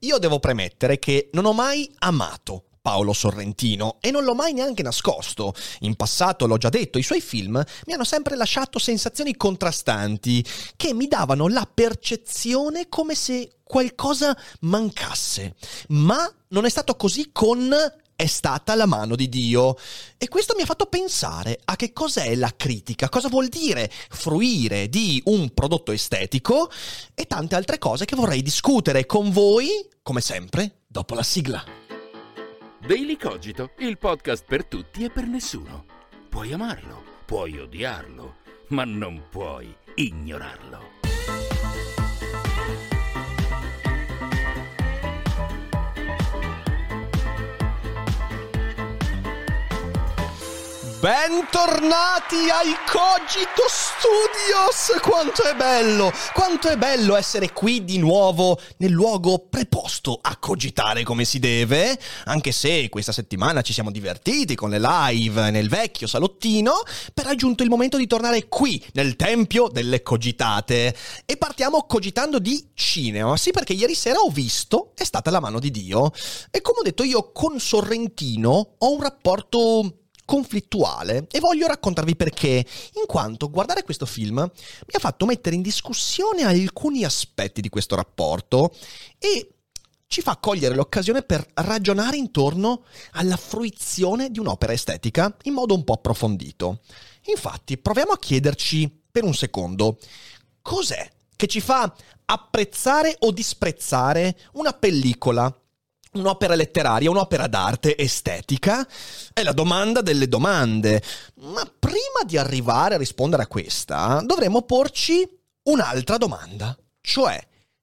Io devo premettere che non ho mai amato Paolo Sorrentino e non l'ho mai neanche nascosto. In passato, l'ho già detto, i suoi film mi hanno sempre lasciato sensazioni contrastanti che mi davano la percezione come se qualcosa mancasse. Ma non è stato così con è stata la mano di Dio. E questo mi ha fatto pensare a che cos'è la critica, cosa vuol dire fruire di un prodotto estetico e tante altre cose che vorrei discutere con voi, come sempre, dopo la sigla. Daily Cogito, il podcast per tutti e per nessuno. Puoi amarlo, puoi odiarlo, ma non puoi ignorarlo. Bentornati ai Cogito Studios! Quanto è bello! Quanto è bello essere qui di nuovo nel luogo preposto a cogitare come si deve, anche se questa settimana ci siamo divertiti con le live nel vecchio salottino, però è giunto il momento di tornare qui, nel tempio delle cogitate. E partiamo cogitando di cinema, sì perché ieri sera ho visto È stata la mano di Dio. E come ho detto io con Sorrentino ho un rapporto conflittuale e voglio raccontarvi perché, in quanto guardare questo film mi ha fatto mettere in discussione alcuni aspetti di questo rapporto e ci fa cogliere l'occasione per ragionare intorno alla fruizione di un'opera estetica in modo un po' approfondito. Infatti, proviamo a chiederci per un secondo cos'è che ci fa apprezzare o disprezzare una pellicola un'opera letteraria, un'opera d'arte estetica? È la domanda delle domande. Ma prima di arrivare a rispondere a questa, dovremmo porci un'altra domanda. Cioè,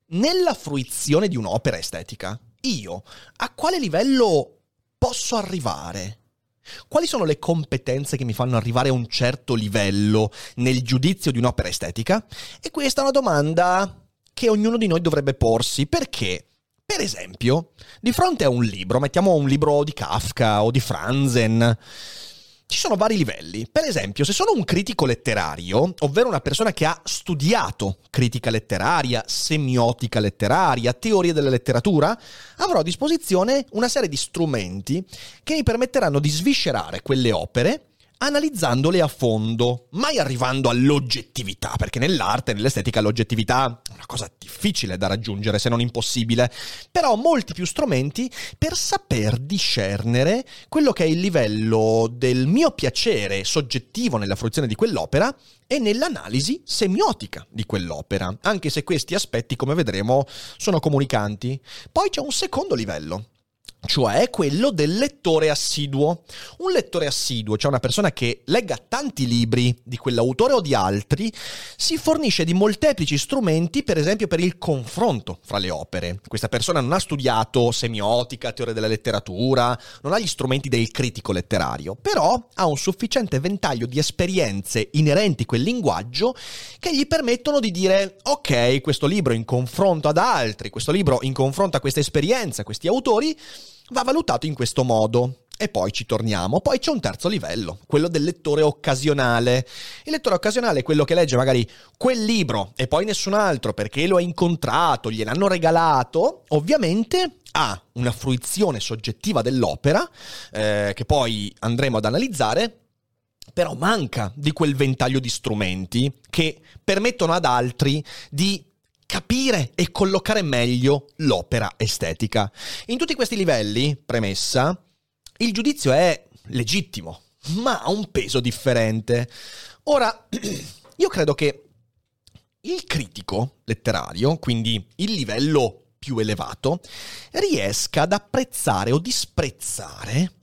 nella fruizione di un'opera estetica, io a quale livello posso arrivare? Quali sono le competenze che mi fanno arrivare a un certo livello nel giudizio di un'opera estetica? E questa è una domanda che ognuno di noi dovrebbe porsi. Perché? Per esempio, di fronte a un libro, mettiamo un libro di Kafka o di Franzen, ci sono vari livelli. Per esempio, se sono un critico letterario, ovvero una persona che ha studiato critica letteraria, semiotica letteraria, teoria della letteratura, avrò a disposizione una serie di strumenti che mi permetteranno di sviscerare quelle opere analizzandole a fondo, mai arrivando all'oggettività, perché nell'arte, nell'estetica, l'oggettività è una cosa difficile da raggiungere, se non impossibile, però molti più strumenti per saper discernere quello che è il livello del mio piacere soggettivo nella fruizione di quell'opera e nell'analisi semiotica di quell'opera, anche se questi aspetti, come vedremo, sono comunicanti. Poi c'è un secondo livello, cioè quello del lettore assiduo. Un lettore assiduo, cioè una persona che legga tanti libri di quell'autore o di altri, si fornisce di molteplici strumenti, per esempio per il confronto fra le opere. Questa persona non ha studiato semiotica, teoria della letteratura, non ha gli strumenti del critico letterario, però ha un sufficiente ventaglio di esperienze inerenti a quel linguaggio che gli permettono di dire ok, questo libro in confronto ad altri, questo libro in confronto a questa esperienza, a questi autori, va valutato in questo modo. E poi ci torniamo. Poi c'è un terzo livello, quello del lettore occasionale. Il lettore occasionale è quello che legge magari quel libro e poi nessun altro perché lo ha incontrato, gliel'hanno regalato. Ovviamente ha una fruizione soggettiva dell'opera, eh, che poi andremo ad analizzare, però manca di quel ventaglio di strumenti che permettono ad altri di capire e collocare meglio l'opera estetica. In tutti questi livelli, premessa, il giudizio è legittimo, ma ha un peso differente. Ora, io credo che il critico letterario, quindi il livello più elevato, riesca ad apprezzare o disprezzare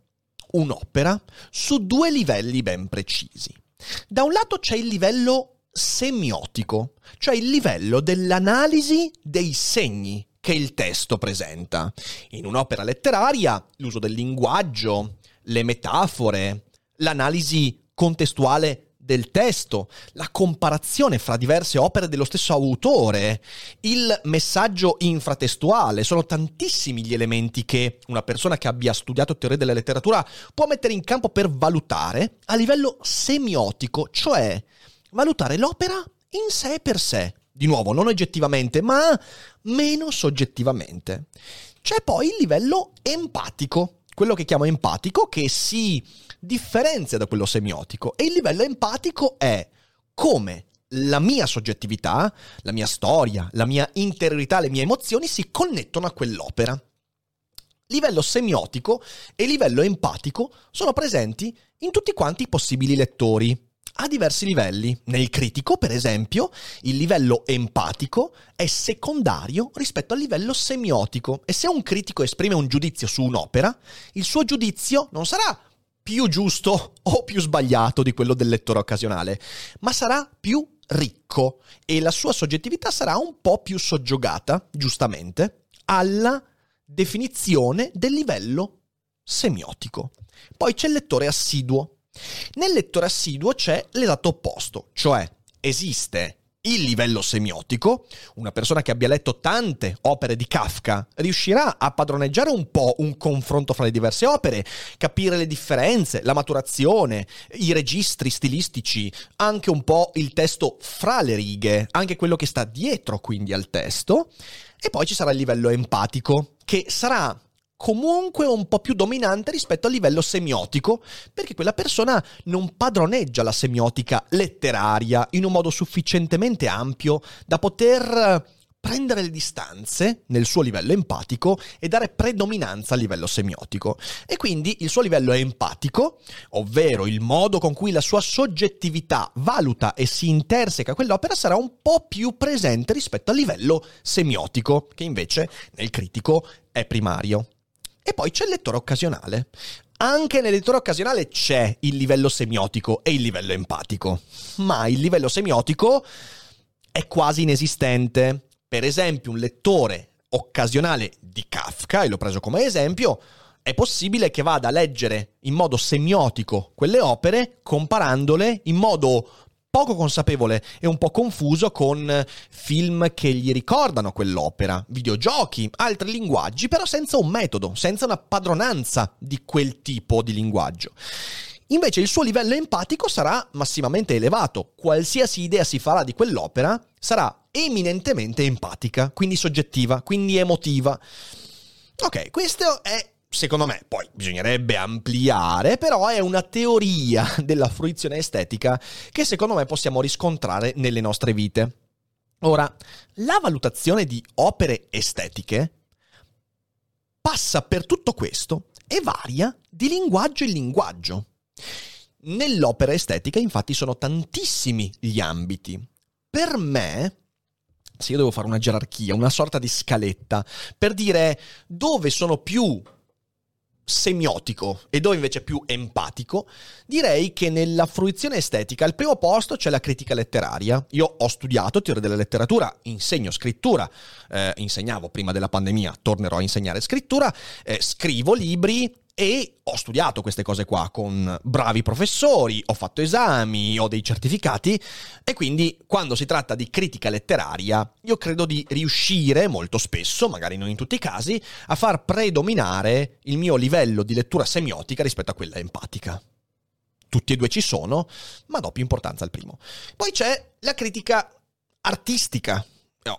un'opera su due livelli ben precisi. Da un lato c'è il livello semiotico, cioè il livello dell'analisi dei segni che il testo presenta. In un'opera letteraria l'uso del linguaggio, le metafore, l'analisi contestuale del testo, la comparazione fra diverse opere dello stesso autore, il messaggio infratestuale, sono tantissimi gli elementi che una persona che abbia studiato teoria della letteratura può mettere in campo per valutare a livello semiotico, cioè valutare l'opera in sé per sé. Di nuovo, non oggettivamente, ma meno soggettivamente. C'è poi il livello empatico, quello che chiamo empatico, che si differenzia da quello semiotico. E il livello empatico è come la mia soggettività, la mia storia, la mia interiorità, le mie emozioni si connettono a quell'opera. Livello semiotico e livello empatico sono presenti in tutti quanti i possibili lettori a diversi livelli. Nel critico, per esempio, il livello empatico è secondario rispetto al livello semiotico e se un critico esprime un giudizio su un'opera, il suo giudizio non sarà più giusto o più sbagliato di quello del lettore occasionale, ma sarà più ricco e la sua soggettività sarà un po' più soggiogata, giustamente, alla definizione del livello semiotico. Poi c'è il lettore assiduo, nel lettore assiduo c'è l'esatto opposto, cioè esiste il livello semiotico, una persona che abbia letto tante opere di Kafka riuscirà a padroneggiare un po' un confronto fra le diverse opere, capire le differenze, la maturazione, i registri stilistici, anche un po' il testo fra le righe, anche quello che sta dietro quindi al testo. E poi ci sarà il livello empatico, che sarà comunque un po' più dominante rispetto al livello semiotico, perché quella persona non padroneggia la semiotica letteraria in un modo sufficientemente ampio da poter prendere le distanze nel suo livello empatico e dare predominanza al livello semiotico. E quindi il suo livello empatico, ovvero il modo con cui la sua soggettività valuta e si interseca quell'opera, sarà un po' più presente rispetto al livello semiotico, che invece nel critico è primario. E poi c'è il lettore occasionale. Anche nel lettore occasionale c'è il livello semiotico e il livello empatico, ma il livello semiotico è quasi inesistente. Per esempio, un lettore occasionale di Kafka, e l'ho preso come esempio, è possibile che vada a leggere in modo semiotico quelle opere comparandole in modo poco consapevole e un po' confuso con film che gli ricordano quell'opera, videogiochi, altri linguaggi, però senza un metodo, senza una padronanza di quel tipo di linguaggio. Invece il suo livello empatico sarà massimamente elevato. Qualsiasi idea si farà di quell'opera sarà eminentemente empatica, quindi soggettiva, quindi emotiva. Ok, questo è secondo me, poi bisognerebbe ampliare, però è una teoria della fruizione estetica che secondo me possiamo riscontrare nelle nostre vite. Ora, la valutazione di opere estetiche passa per tutto questo e varia di linguaggio in linguaggio. Nell'opera estetica infatti sono tantissimi gli ambiti. Per me, se io devo fare una gerarchia, una sorta di scaletta, per dire dove sono più semiotico e dove invece più empatico, direi che nella fruizione estetica al primo posto c'è la critica letteraria. Io ho studiato teoria della letteratura, insegno scrittura, eh, insegnavo prima della pandemia, tornerò a insegnare scrittura, eh, scrivo libri e ho studiato queste cose qua con bravi professori, ho fatto esami, ho dei certificati e quindi quando si tratta di critica letteraria io credo di riuscire molto spesso, magari non in tutti i casi, a far predominare il mio livello di lettura semiotica rispetto a quella empatica. Tutti e due ci sono, ma do più importanza al primo. Poi c'è la critica artistica,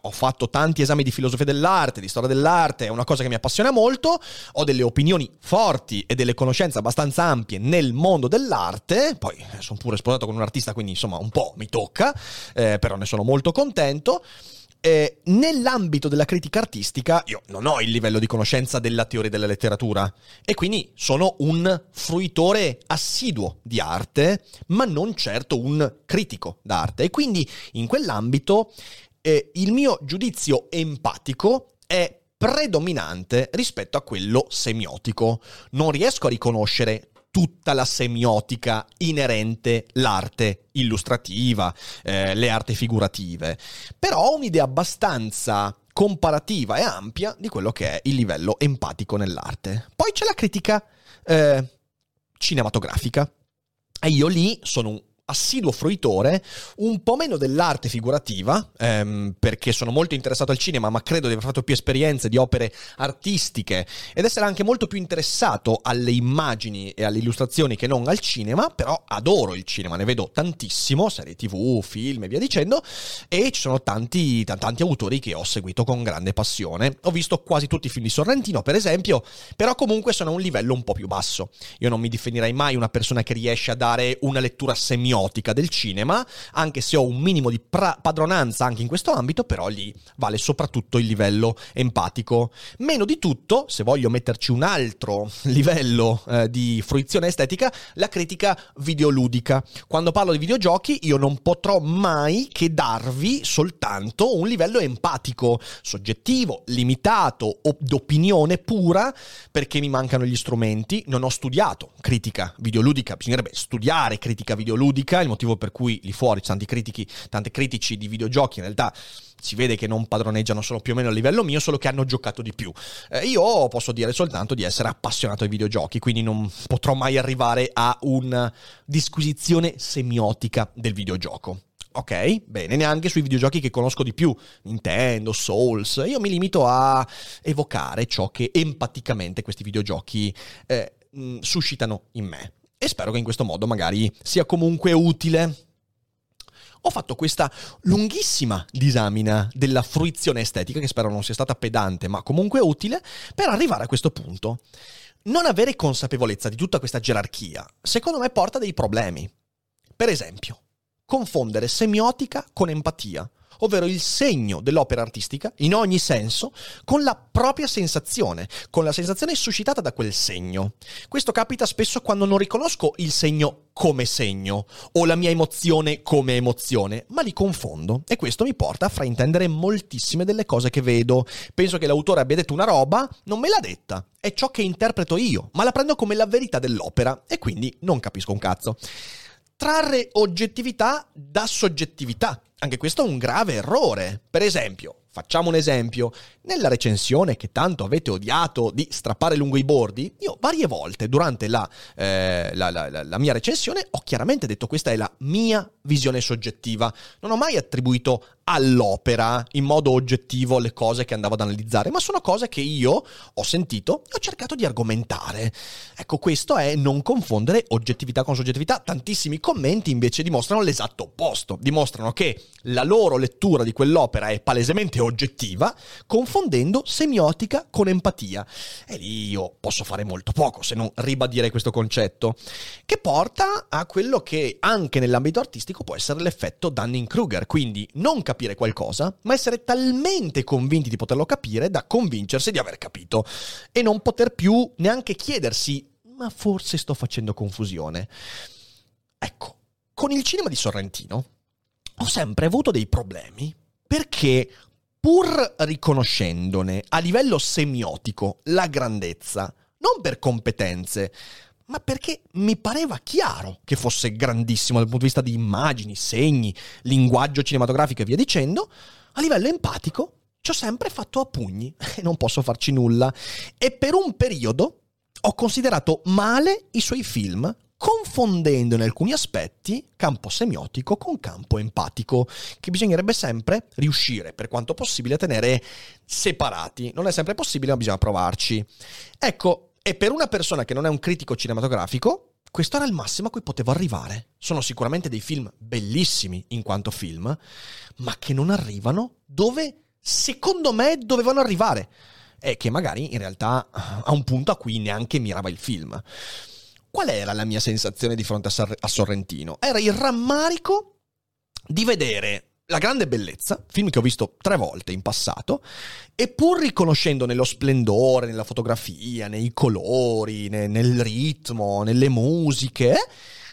ho fatto tanti esami di filosofia dell'arte, di storia dell'arte, è una cosa che mi appassiona molto, ho delle opinioni forti e delle conoscenze abbastanza ampie nel mondo dell'arte, poi eh, sono pure sposato con un artista, quindi insomma un po' mi tocca, eh, però ne sono molto contento. eh, nell'ambito della critica artistica io non ho il livello di conoscenza della teoria della letteratura e quindi sono un fruitore assiduo di arte, ma non certo un critico d'arte. E quindi in quell'ambito eh, il mio giudizio empatico è predominante rispetto a quello semiotico. Non riesco a riconoscere tutta la semiotica inerente l'arte illustrativa, eh, le arti figurative, però ho un'idea abbastanza comparativa e ampia di quello che è il livello empatico nell'arte. Poi c'è la critica eh, cinematografica. E io lì sono un assiduo fruitore, un po' meno dell'arte figurativa, ehm, perché sono molto interessato al cinema, ma credo di aver fatto più esperienze di opere artistiche ed essere anche molto più interessato alle immagini e alle illustrazioni che non al cinema, però adoro il cinema, ne vedo tantissimo, serie tv, film e via dicendo, e ci sono tanti, tanti autori che ho seguito con grande passione. Ho visto quasi tutti i film di Sorrentino, per esempio, però comunque sono a un livello un po' più basso. Io non mi definirei mai una persona che riesce a dare una lettura semiotica semiotica del cinema, anche se ho un minimo di pra- padronanza anche in questo ambito, però lì vale soprattutto il livello empatico. Meno di tutto, se voglio metterci un altro livello eh, di fruizione estetica, la critica videoludica. Quando parlo di videogiochi io non potrò mai che darvi soltanto un livello empatico, soggettivo, limitato o d'opinione pura, perché mi mancano gli strumenti, non ho studiato critica videoludica, bisognerebbe studiare critica videoludica critica, il motivo per cui lì fuori tanti critici, tante critici di videogiochi in realtà si vede che non padroneggiano solo più o meno a livello mio, solo che hanno giocato di più. Eh, io posso dire soltanto di essere appassionato ai videogiochi, quindi non potrò mai arrivare a una disquisizione semiotica del videogioco. Ok, bene, neanche sui videogiochi che conosco di più, Nintendo, Souls, io mi limito a evocare ciò che empaticamente questi videogiochi eh, suscitano in me e spero che in questo modo magari sia comunque utile. Ho fatto questa lunghissima disamina della fruizione estetica, che spero non sia stata pedante, ma comunque utile, per arrivare a questo punto. Non avere consapevolezza di tutta questa gerarchia, secondo me, porta dei problemi. Per esempio, confondere semiotica con empatia ovvero il segno dell'opera artistica in ogni senso, con la propria sensazione, con la sensazione suscitata da quel segno. Questo capita spesso quando non riconosco il segno come segno o la mia emozione come emozione, ma li confondo e questo mi porta a fraintendere moltissime delle cose che vedo. Penso che l'autore abbia detto una roba, non me l'ha detta, è ciò che interpreto io, ma la prendo come la verità dell'opera e quindi non capisco un cazzo. Trarre oggettività da soggettività anche questo è un grave errore. Per esempio, Facciamo un esempio. Nella recensione che tanto avete odiato di strappare lungo i bordi, io varie volte durante la, eh, la, la, la, mia recensione ho chiaramente detto questa è la mia visione soggettiva. Non ho mai attribuito all'opera in modo oggettivo le cose che andavo ad analizzare, ma sono cose che io ho sentito e ho cercato di argomentare. Ecco, questo è non confondere oggettività con soggettività. Tantissimi commenti invece dimostrano l'esatto opposto. Dimostrano che la loro lettura di quell'opera è palesemente oggettiva, confondendo semiotica con empatia. E lì io posso fare molto poco se non ribadire questo concetto, che porta a quello che anche nell'ambito artistico può essere l'effetto Dunning-Kruger, quindi non capire qualcosa, ma essere talmente convinti di poterlo capire da convincersi di aver capito e non poter più neanche chiedersi ma forse sto facendo confusione. Ecco, con il cinema di Sorrentino ho sempre avuto dei problemi perché pur riconoscendone a livello semiotico la grandezza, non per competenze, ma perché mi pareva chiaro che fosse grandissimo dal punto di vista di immagini, segni, linguaggio cinematografico e via dicendo, a livello empatico ci ho sempre fatto a pugni e non posso farci nulla. E per un periodo ho considerato male i suoi film confondendo in alcuni aspetti campo semiotico con campo empatico, che bisognerebbe sempre riuscire, per quanto possibile, a tenere separati. Non è sempre possibile, ma bisogna provarci. Ecco, e per una persona che non è un critico cinematografico, questo era il massimo a cui potevo arrivare. Sono sicuramente dei film bellissimi in quanto film, ma che non arrivano dove, secondo me, dovevano arrivare. E che magari in realtà a un punto a cui neanche mirava il film. Qual era la mia sensazione di fronte a, Sorrentino? Era il rammarico di vedere La grande bellezza, film che ho visto tre volte in passato, e pur riconoscendo nello splendore, nella fotografia, nei colori, ne- nel ritmo, nelle musiche,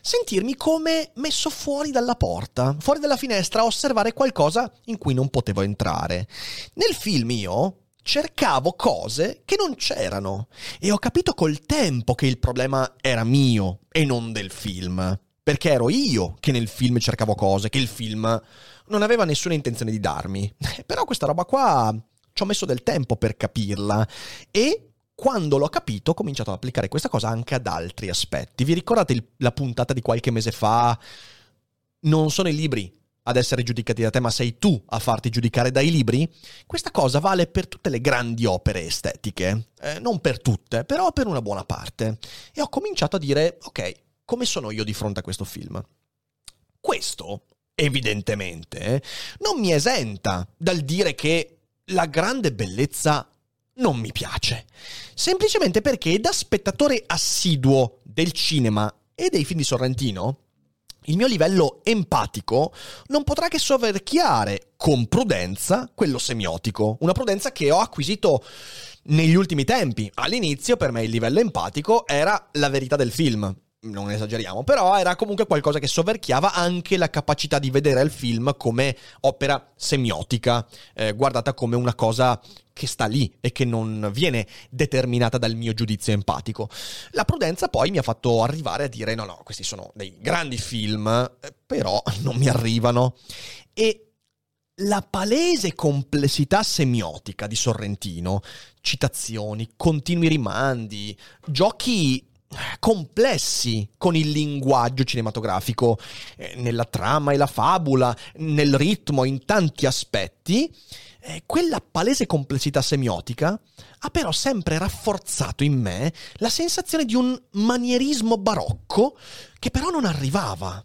sentirmi come messo fuori dalla porta, fuori dalla finestra a osservare qualcosa in cui non potevo entrare. Nel film io cercavo cose che non c'erano e ho capito col tempo che il problema era mio e non del film. Perché ero io che nel film cercavo cose che il film non aveva nessuna intenzione di darmi. Però questa roba qua ci ho messo del tempo per capirla e quando l'ho capito ho cominciato ad applicare questa cosa anche ad altri aspetti. Vi ricordate il- la puntata di qualche mese fa? Non sono i libri ad essere giudicati da te, ma sei tu a farti giudicare dai libri? Questa cosa vale per tutte le grandi opere estetiche. Eh, non per tutte, però per una buona parte. E ho cominciato a dire, ok, come sono io di fronte a questo film? Questo, evidentemente, non mi esenta dal dire che la grande bellezza non mi piace. Semplicemente perché da spettatore assiduo del cinema e dei film di Sorrentino, il mio livello empatico non potrà che soverchiare con prudenza quello semiotico, una prudenza che ho acquisito negli ultimi tempi. All'inizio per me il livello empatico era la verità del film. Non esageriamo, però era comunque qualcosa che soverchiava anche la capacità di vedere il film come opera semiotica, eh, guardata come una cosa che sta lì e che non viene determinata dal mio giudizio empatico. La prudenza poi mi ha fatto arrivare a dire no, no, questi sono dei grandi film, eh, però non mi arrivano. E la palese complessità semiotica di Sorrentino, citazioni, continui rimandi, giochi complessi con il linguaggio cinematografico, eh, nella trama e la fabula, nel ritmo, in tanti aspetti, eh, quella palese complessità semiotica ha però sempre rafforzato in me la sensazione di un manierismo barocco che però non arrivava.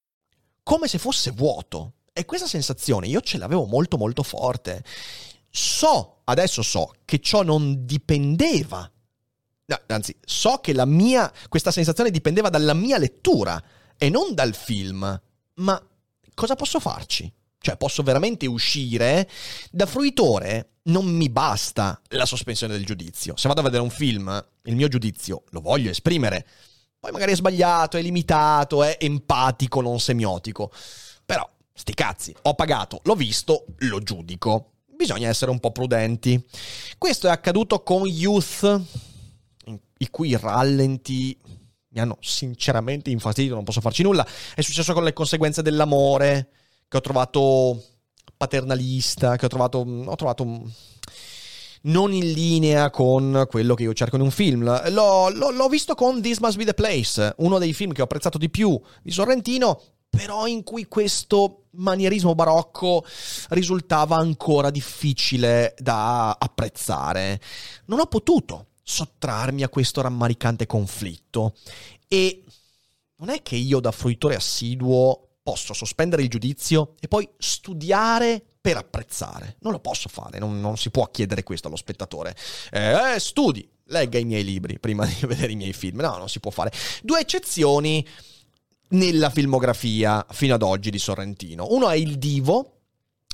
Come se fosse vuoto. E questa sensazione io ce l'avevo molto molto forte. So, adesso so, che ciò non dipendeva. No, anzi, so che la mia, questa sensazione dipendeva dalla mia lettura e non dal film. Ma cosa posso farci? Cioè, posso veramente uscire? Da fruitore non mi basta la sospensione del giudizio. Se vado a vedere un film, il mio giudizio lo voglio esprimere. Poi magari è sbagliato, è limitato, è empatico, non semiotico. Però, sti cazzi, ho pagato, l'ho visto, lo giudico. Bisogna essere un po' prudenti. Questo è accaduto con Youth, i cui rallenti mi hanno sinceramente infastidito, non posso farci nulla. È successo con le conseguenze dell'amore, che ho trovato paternalista, che ho trovato... Ho trovato non in linea con quello che io cerco in un film. L'ho, l'ho, l'ho, visto con This Must Be the Place, uno dei film che ho apprezzato di più di Sorrentino, però in cui questo manierismo barocco risultava ancora difficile da apprezzare. Non ho potuto sottrarmi a questo rammaricante conflitto e non è che io da fruitore assiduo posso sospendere il giudizio e poi studiare per apprezzare. Non lo posso fare, non, non si può chiedere questo allo spettatore. Eh, studi, legga i miei libri prima di vedere i miei film. No, non si può fare. Due eccezioni nella filmografia fino ad oggi di Sorrentino. Uno è Il Divo,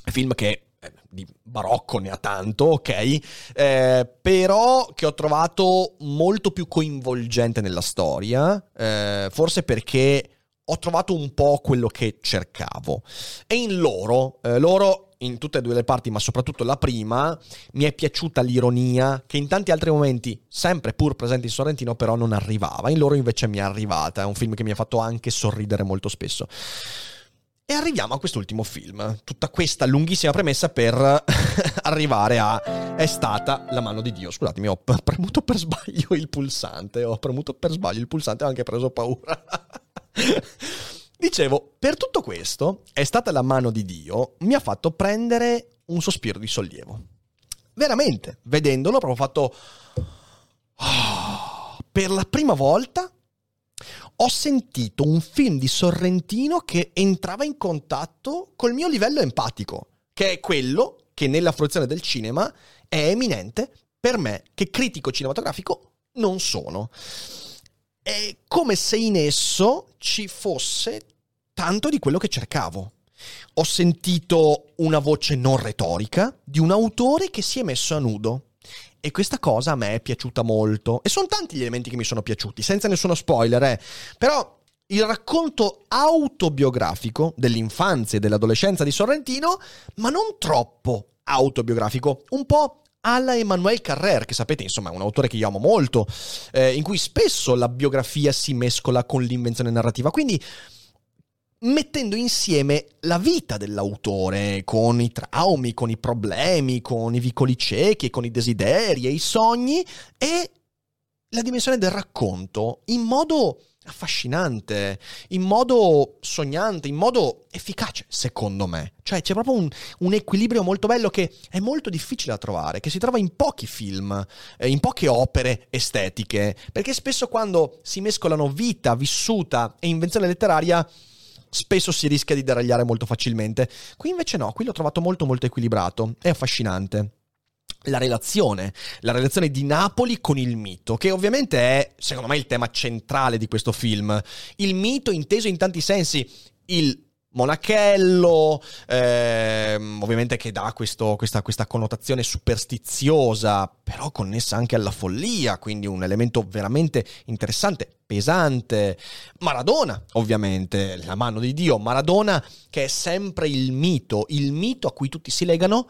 film che eh, di barocco ne ha tanto, ok? Eh, però che ho trovato molto più coinvolgente nella storia, eh, forse perché ho trovato un po' quello che cercavo. E in loro, eh, loro in tutte e due le parti, ma soprattutto la prima, mi è piaciuta l'ironia che in tanti altri momenti, sempre pur presente in Sorrentino, però non arrivava. In loro invece mi è arrivata. È un film che mi ha fatto anche sorridere molto spesso. E arriviamo a quest'ultimo film. Tutta questa lunghissima premessa per arrivare a È stata la mano di Dio. Scusatemi, ho premuto per sbaglio il pulsante. Ho premuto per sbaglio il pulsante e ho anche preso paura. Dicevo, per tutto questo è stata la mano di Dio, mi ha fatto prendere un sospiro di sollievo. Veramente, vedendolo, proprio fatto... "Ah", per la prima volta ho sentito un film di Sorrentino che entrava in contatto col mio livello empatico, che è quello che nella fruizione del cinema è eminente per me, che critico cinematografico non sono. È come se in esso ci fosse tanto di quello che cercavo. Ho sentito una voce non retorica di un autore che si è messo a nudo. E questa cosa a me è piaciuta molto. E sono tanti gli elementi che mi sono piaciuti, senza nessuno spoiler, eh. Però il racconto autobiografico dell'infanzia e dell'adolescenza di Sorrentino, ma non troppo autobiografico, un po' alla Emmanuel Carrer, che sapete, insomma, è un autore che io amo molto, eh, in cui spesso la biografia si mescola con l'invenzione narrativa. Quindi mettendo insieme la vita dell'autore con i traumi, con i problemi, con i vicoli ciechi, con i desideri e i sogni e la dimensione del racconto in modo affascinante, in modo sognante, in modo efficace, secondo me. Cioè c'è proprio un, un, equilibrio molto bello che è molto difficile da trovare, che si trova in pochi film, eh, in poche opere estetiche, perché spesso quando si mescolano vita vissuta e invenzione letteraria spesso si rischia di deragliare molto facilmente. Qui invece no, qui l'ho trovato molto molto equilibrato, è affascinante la relazione, la relazione di Napoli con il mito, che ovviamente è, secondo me, il tema centrale di questo film. Il mito inteso in tanti sensi, il monachello, ehm, ovviamente che dà questo, questa, questa, connotazione superstiziosa, però connessa anche alla follia, quindi un elemento veramente interessante, pesante. Maradona, ovviamente, la mano di Dio, Maradona che è sempre il mito, il mito a cui tutti si legano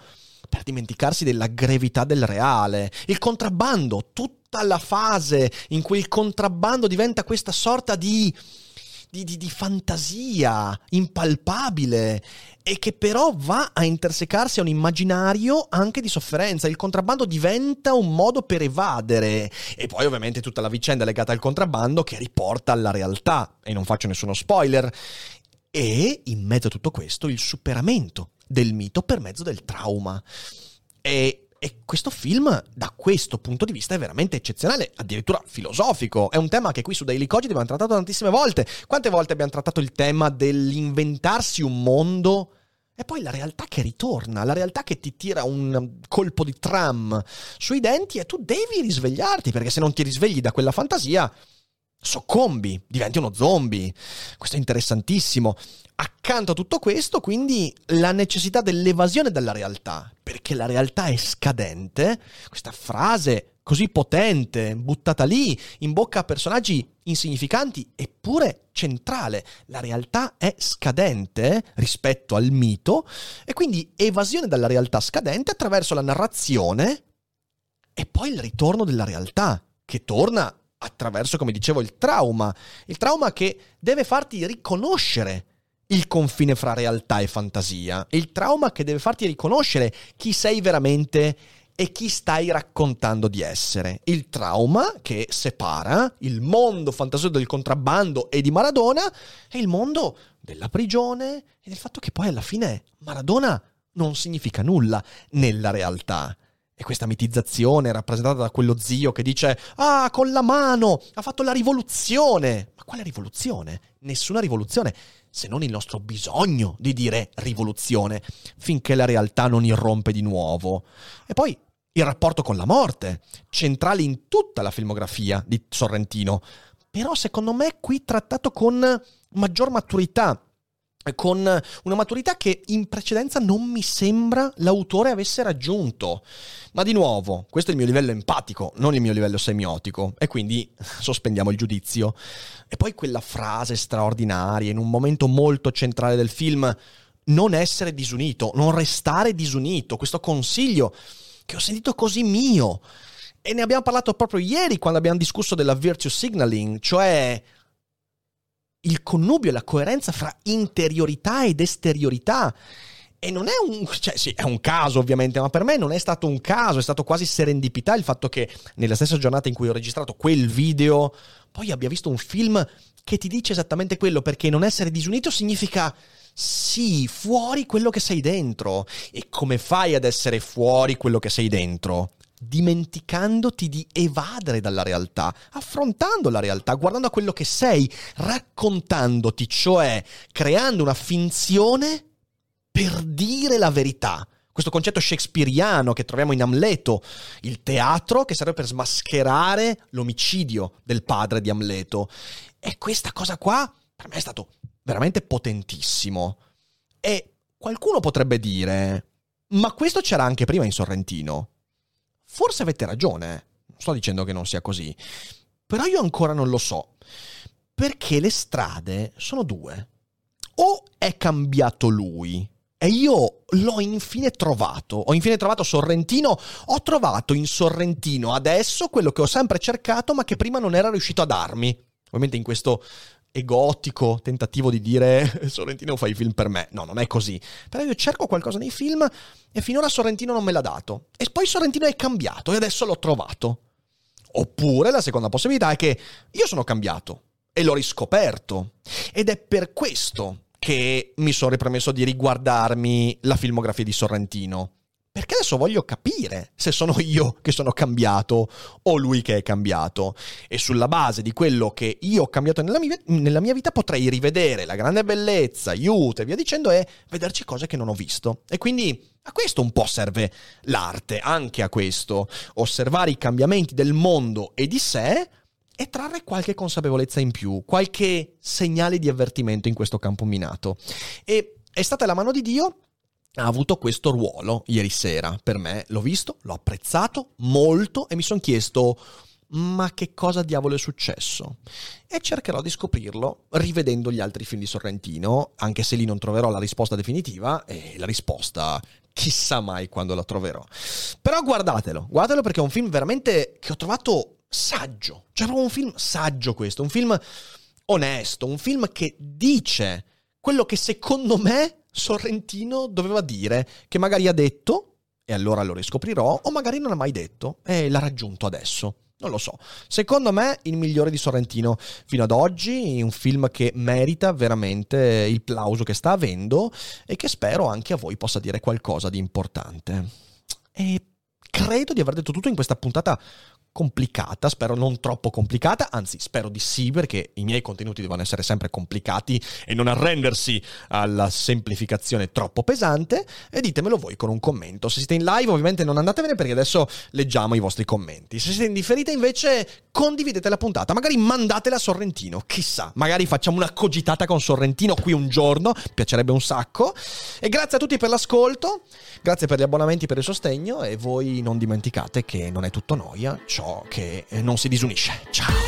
per dimenticarsi della gravità del reale. Il contrabbando, tutta la fase in cui il contrabbando diventa questa sorta di di, di, di fantasia impalpabile e che però va a intersecarsi a un immaginario anche di sofferenza. Il contrabbando diventa un modo per evadere e poi ovviamente tutta la vicenda legata al contrabbando che riporta alla realtà e non faccio nessuno spoiler. E in mezzo a tutto questo il superamento del mito per mezzo del trauma. E e questo film, da questo punto di vista, è veramente eccezionale, addirittura filosofico. È un tema che qui su Daily Cogito abbiamo trattato tantissime volte. Quante volte abbiamo trattato il tema dell'inventarsi un mondo e poi la realtà che ritorna, la realtà che ti tira un colpo di tram sui denti e tu devi risvegliarti, perché se non ti risvegli da quella fantasia, soccombi, diventi uno zombie. Questo è interessantissimo. Accanto a tutto questo, quindi, la necessità dell'evasione dalla realtà, perché la realtà è scadente. Questa frase così potente, buttata lì, in bocca a personaggi insignificanti, eppure centrale. La realtà è scadente rispetto al mito, e quindi evasione dalla realtà scadente attraverso la narrazione e poi il ritorno della realtà, che torna attraverso, come dicevo, il trauma. Il trauma che deve farti riconoscere il confine fra realtà e fantasia. Il trauma che deve farti riconoscere chi sei veramente e chi stai raccontando di essere. Il trauma che separa il mondo fantasioso del contrabbando e di Maradona e il mondo della prigione e del fatto che poi alla fine Maradona non significa nulla nella realtà. E questa mitizzazione rappresentata da quello zio che dice Ah, con la mano ha fatto la rivoluzione. Ma quale rivoluzione? Nessuna rivoluzione, se non il nostro bisogno di dire rivoluzione, finché la realtà non irrompe di nuovo. E poi il rapporto con la morte, centrale in tutta la filmografia di Sorrentino, però secondo me qui trattato con maggior maturità con una maturità che in precedenza non mi sembra l'autore avesse raggiunto. Ma di nuovo, questo è il mio livello empatico, non il mio livello semiotico, e quindi sospendiamo il giudizio. E poi quella frase straordinaria, in un momento molto centrale del film, non essere disunito, non restare disunito, questo consiglio che ho sentito così mio. E ne abbiamo parlato proprio ieri quando abbiamo discusso della virtue signaling, cioè il connubio e la coerenza fra interiorità ed esteriorità. E non è un, cioè sì, è un caso ovviamente, ma per me non è stato un caso, è stato quasi serendipità il fatto che nella stessa giornata in cui ho registrato quel video, poi abbia visto un film che ti dice esattamente quello, perché non essere disunito significa sì, fuori quello che sei dentro. E come fai ad essere fuori quello che sei dentro? Dimenticandoti di evadere dalla realtà, affrontando la realtà, guardando a quello che sei, raccontandoti, cioè creando una finzione per dire la verità. Questo concetto shakespeariano che troviamo in Amleto, il teatro che serve per smascherare l'omicidio del padre di Amleto. E questa cosa qua per me è stato veramente potentissimo. E qualcuno potrebbe dire, ma questo c'era anche prima in Sorrentino. Forse avete ragione, non sto dicendo che non sia così, però io ancora non lo so, perché le strade sono due. O è cambiato lui, e io l'ho infine trovato. Ho infine trovato Sorrentino. Ho trovato in Sorrentino adesso quello che ho sempre cercato, ma che prima non era riuscito a darmi. Ovviamente in questo egotico tentativo di dire Sorrentino fai film per me. No, non è così. Però io cerco qualcosa nei film e finora Sorrentino non me l'ha dato. E poi Sorrentino è cambiato e adesso l'ho trovato. Oppure la seconda possibilità è che io sono cambiato e l'ho riscoperto. Ed è per questo che mi sono ripromesso di riguardarmi la filmografia di Sorrentino perché adesso voglio capire se sono io che sono cambiato o lui che è cambiato. E sulla base di quello che io ho cambiato nella mia, nella mia vita potrei rivedere la grande bellezza, aiuto e via dicendo e vederci cose che non ho visto. E quindi a questo un po' serve l'arte, anche a questo. Osservare i cambiamenti del mondo e di sé e trarre qualche consapevolezza in più, qualche segnale di avvertimento in questo campo minato. E è stata la mano di Dio ha avuto questo ruolo ieri sera per me. L'ho visto, l'ho apprezzato molto e mi sono chiesto ma che cosa diavolo è successo? E cercherò di scoprirlo rivedendo gli altri film di Sorrentino, anche se lì non troverò la risposta definitiva e la risposta chissà mai quando la troverò. Però guardatelo, guardatelo perché è un film veramente che ho trovato saggio, cioè proprio un film saggio questo, un film onesto, un film che dice quello che secondo me Sorrentino doveva dire, che magari ha detto, e allora lo riscoprirò, o magari non ha mai detto, e l'ha raggiunto adesso. Non lo so. Secondo me il migliore di Sorrentino fino ad oggi, un film che merita veramente il plauso che sta avendo e che spero anche a voi possa dire qualcosa di importante. E credo di aver detto tutto in questa puntata complicata, spero non troppo complicata, anzi spero di sì perché i miei contenuti devono essere sempre complicati e non arrendersi alla semplificazione troppo pesante. E ditemelo voi con un commento. Se siete in live ovviamente non andatevene perché adesso leggiamo i vostri commenti. Se siete in differita invece condividete la puntata, magari mandatela a Sorrentino, chissà, magari facciamo una cogitata con Sorrentino qui un giorno, piacerebbe un sacco. E grazie a tutti per l'ascolto, grazie per gli abbonamenti, per il sostegno. E voi non dimenticate che non è tutto noia, che eh, non si disunisce. Ciao!